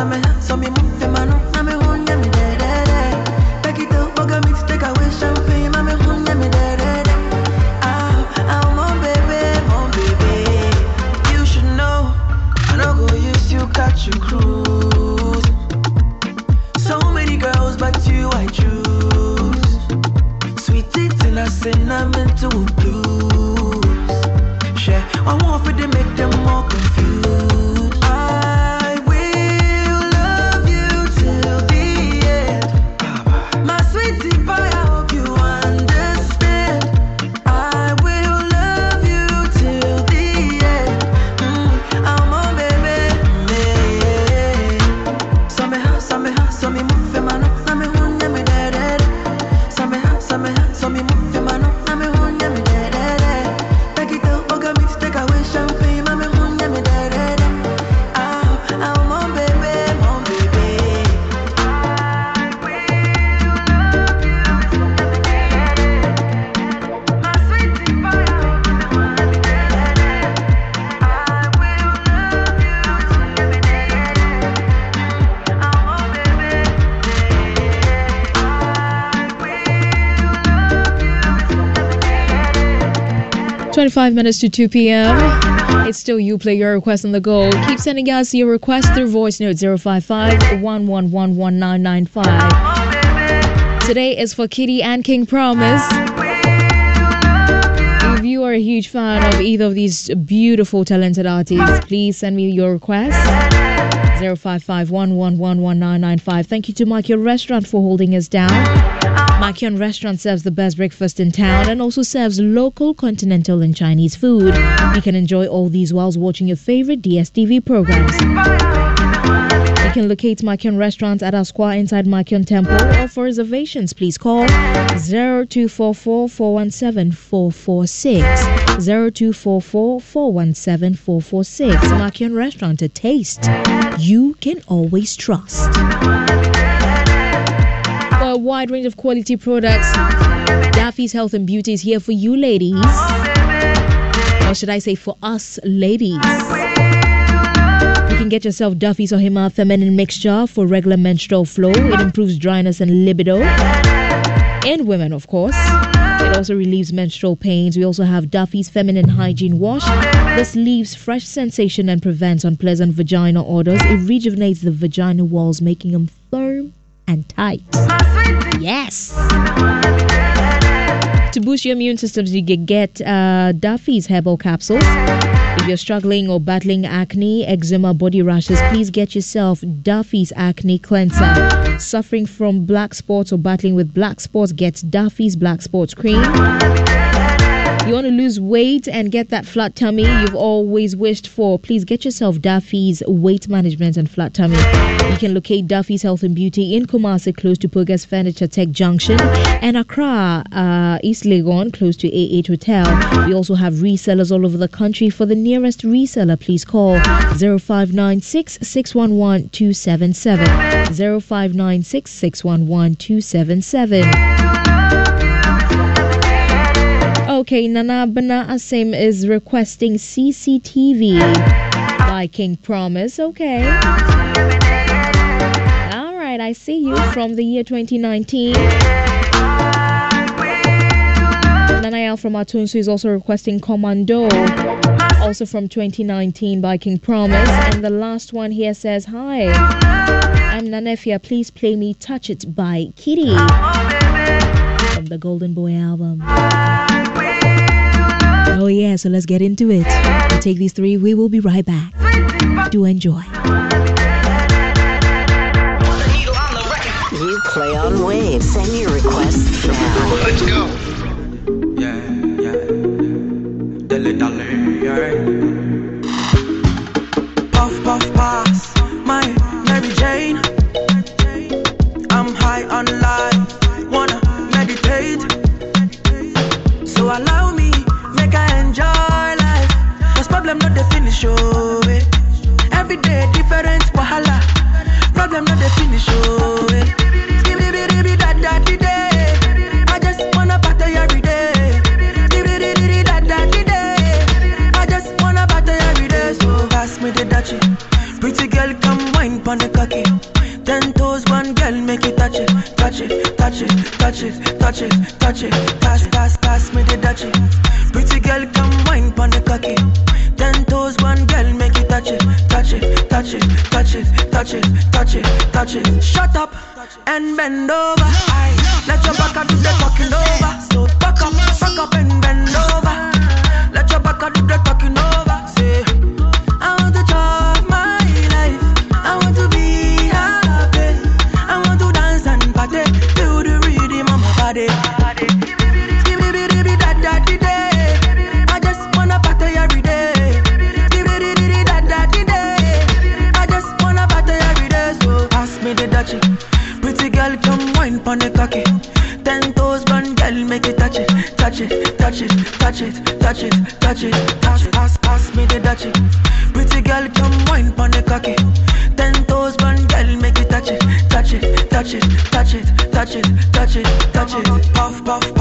Pásame, son mi. 25 minutes to 2 p.m. It's still you play your request on the go. Keep sending us your request through voice note 055 Today is for KiDi and King Promise. If you are a huge fan of either of these beautiful, talented artists, please send me your request. 055 Thank you to Makion Restaurant for holding us down. Makion Restaurant serves the best breakfast in town and also serves local, continental, and Chinese food. You can enjoy all these whilst watching your favorite DSTV programs. You can locate Makion Restaurant at our square inside Makion Temple or for reservations, please call 0244 417 446. 0244 417 446. Makion Restaurant, a taste you can always trust a wide range of quality products. Duffy's Health and Beauty is here for you, ladies. Or should I say, for us, ladies. You can get yourself Duffy's Ohima Feminine Mixture for regular menstrual flow. It improves dryness and libido. And women, of course. It also relieves menstrual pains. We also have Duffy's Feminine Hygiene Wash. This leaves fresh sensation and prevents unpleasant vaginal odors. It rejuvenates the vaginal walls, making them firm and tight. Yes. To boost your immune systems, you can get uh, Duffy's herbal capsules. If you're struggling or battling acne, eczema, body rashes, please get yourself Duffy's Acne Cleanser. Suffering from black spots or battling with black spots, get Duffy's Black Spots Cream. You want to lose weight and get that flat tummy you've always wished for? Please get yourself Duffy's Weight Management and Flat Tummy. You can locate Duffy's Health and Beauty in Kumasi, close to Pugas Furniture Tech Junction, and Accra, uh, East Legon, close to A8 Hotel. We also have resellers all over the country. For the nearest reseller, please call 0596 611 277. 0596 611 277. Okay, Nana Bana Asim is requesting CCTV by King Promise. Okay. All right, I see you from the year 2019. Nanael from Atunsu is also requesting Commando, also from 2019 by King Promise. And the last one here says, Hi, I'm Nanefia. Please play me Touch It by KiDi from the Golden Boy album. Oh, yeah, so let's get into it. We'll take these three. We will be right back. Do enjoy. touch it, touch it, touch it, touch it. Shut up and bend over. Let your back do the talking over. Pon the cocky. Ten toes, one girl, make it touch it, touch it, touch it, touch it, touch it, touch it. Pass, pass, pass me the dutchie. Pretty girl, come wine pon the cocky. Ten toes, one girl, make it touch it, touch it, touch it, touch it, touch it, touch it, touch it. Puff, puff, pass.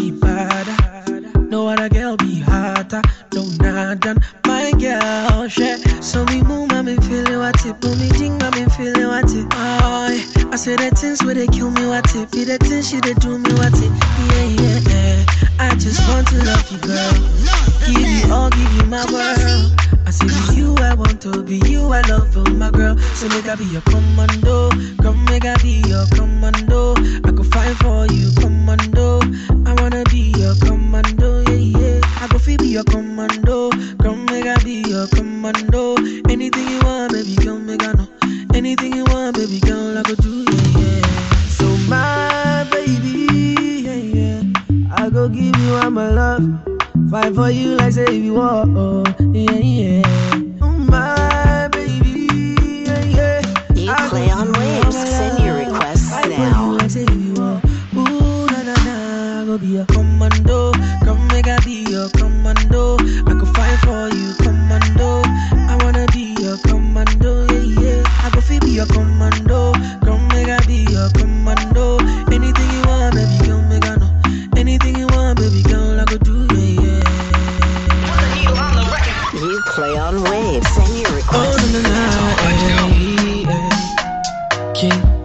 She bad. No other girl be hotter, no nothing. My girl, shit. So we move, I'm feeling what it. Put me ding, I'm feeling what it. Oh, yeah. I say the things where they kill me, what it. Be the things she they do me, what it. Yeah, yeah, yeah. I just want to love you, girl. Give you all, give you my world. I say with you, I want to be you, I love you, my girl. So make I be your commando. Come make I be your commando. I go fight for you,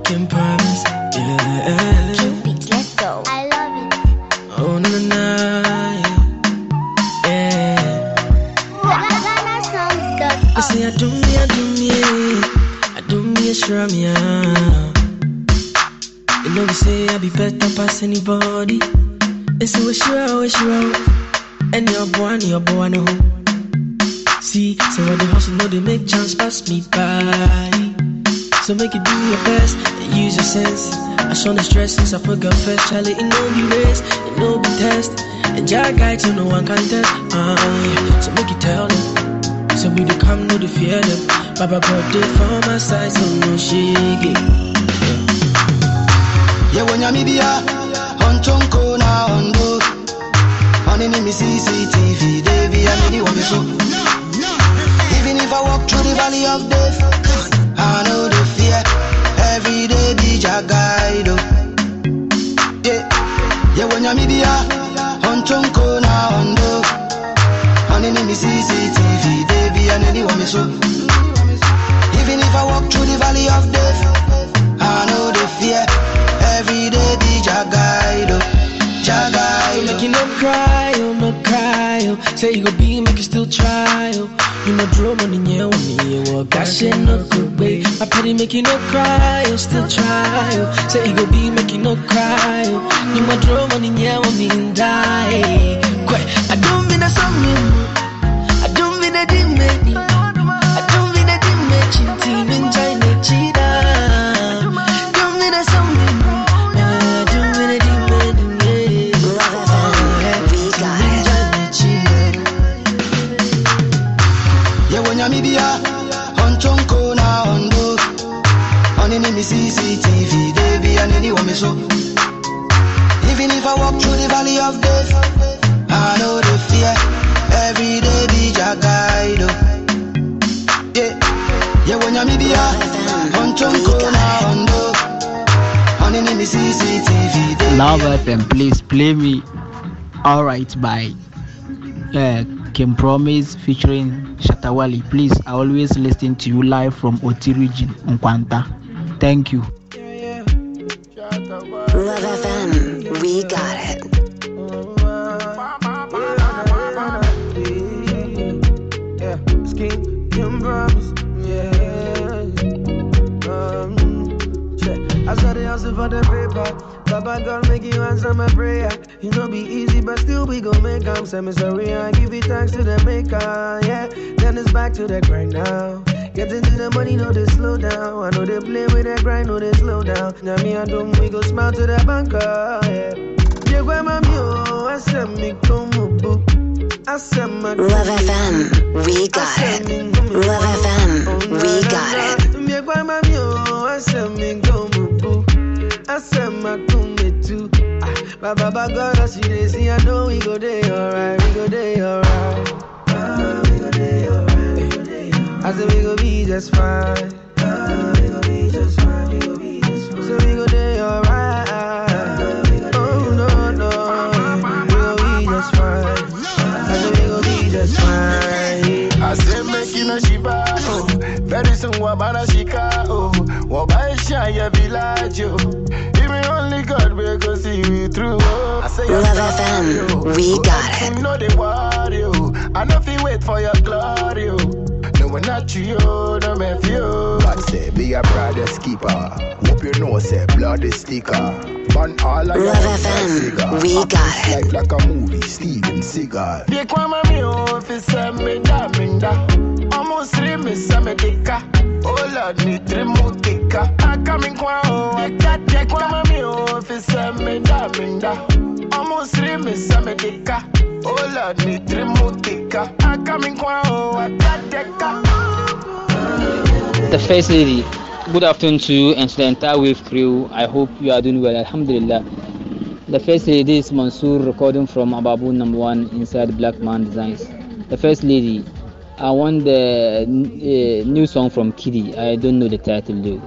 King, King promise, yeah. Let's go. I love it. Oh, na na na, yeah. yeah. Sounds good. I say, I do me, I do me, I do me a shrum, yeah. You know, we say I be better past anybody. And so, wish you out, wish you out. And your boy, and your boy, no. See, so when the hustle know they make chance pass me by. So make you do your best and use your sense. I show the stress since I forgot first. Charlie, it no be race, it no be test. And Jack guy to no one can test. Uh, yeah. So make you tell them. So we they come, no they fear them. Baba birthday for my side, so no shiggy. yewonyamibia onchonko na ondo onini mi cctv devi amini wami so even if i walk through the valley of death i know DJ guide. oh. Yeah, yeah, when you're media, on chonko na ondo. On any CCTV, baby, and anyone me so. Even if I walk through the valley of death, I know the fear. Every day, DJ guide, oh, you no cry, oh, no cry, oh. Say you go be, make you still try, oh. You no draw money, yeah, when me, oh. Got shit, no good way. I pity make you no cry, oh, still try, oh. Say you go be, make you no cry, oh. You no draw money, yeah, when me die. Quite, I don't mean a song, I don't mean a dimmy. When on chonko na ondo. On any me CCTV, baby, and anyone me so. Even if I walk through the valley of death, I know the fear. Every day be guide. oh. Yeah, yeah, when you're on chonko na ondo. On any me CCTV, baby. Love FM, please play me Alright by uh, King Promise featuring Shatta Wale. Please, I always listen to you live from Oti region, Nkwanta. Thank you. Love FM, we got it. Yeah, scheme, can promise. Yeah. Um, check. I saw the hustle for the paper. Baba God make you answer my prayer. You know be easy, but still we gon' make am. Say me sorry, I give it thanks to the maker. Yeah, then it's back to the grind now. Getting to the money, no they slow down. I know they play with that grind, no they slow down. Now me and them, we go smile to the banker. Yeah. Yeah, where my mule, I said me come boo. I said my Love FM, we got it. Love FM, oh, we got it. Ah, Baba ba God, you dey see, I know we go day alright, we go day alright. We go day alright. I said we go be just fine. We go be just fine, we go be just fine. So we go day alright. Oh no no, we go be just fine. I said we go be just fine. I say make you no shiba oh. Very soon wabana shika oh. Wabaisha ya village oh. Go see you through. I say Love FM, we got You it. know they worry oh. I know if you wait for your glory. No one not you no me few. God say be a brother's keeper. Hope you know say blood is sticker. Burn all of your Love FM, we Act got it. Life like a movie, Steven Seagal. Be kwa mami oh, fi se me da minda. Almost three me se me dika. Oh Lord, me three mo kika. I come in kwa oh, minda. The First Lady, good afternoon to you and to the entire Wave crew. I hope you are doing well. Alhamdulillah. The First Lady is Mansoor recording from Ababu number one inside Black Man Designs. The First Lady, I want the uh, new song from KiDi. I don't know the title though.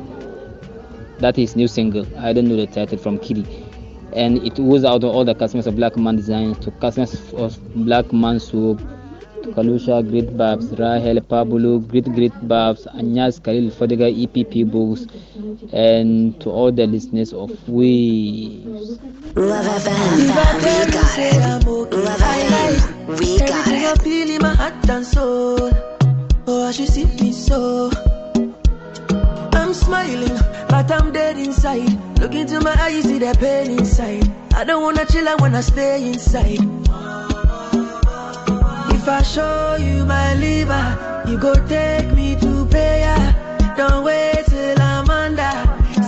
That is new single. I don't know the title from KiDi. And it goes out to all the customers of Black Man Designs, to customers of Black Man Soap, to Kalusha, Great Babs, Rahel, Pablo, Great Great Babs, Anyas, Khalil, Fodiga, EPP Books, and to all the listeners of Waves. Love FM, we got it. Love FM, we got Everything I it. feel in my heart and soul. Oh, as you see me so. I'm smiling, but I'm dead inside. Look into my eyes, see the pain inside. I don't wanna chill, I wanna stay inside. If I show you my liver, you go take me to prayer. Don't wait till I'm under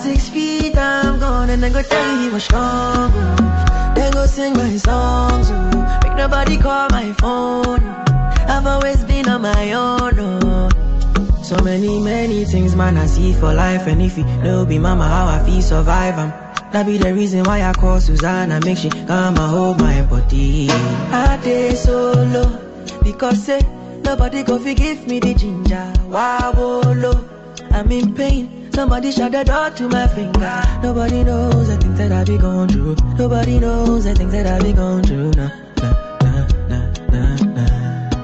six feet, I'm gone, and then go tell you what's strong. oh. Then go sing my songs, oh. make nobody call my phone. I've always been on my own. Oh. Oh. So many, many things, man, I see for life. And if you know be mama, how I feel survive, um, that be the reason why I call Susanna, make she come and hold my body. I day solo, because say, nobody go forgive me the ginger. Wow, low, I'm in pain. Somebody shut the door to my finger. Nobody knows the things that I be going through. Nobody knows the things that I be going through now.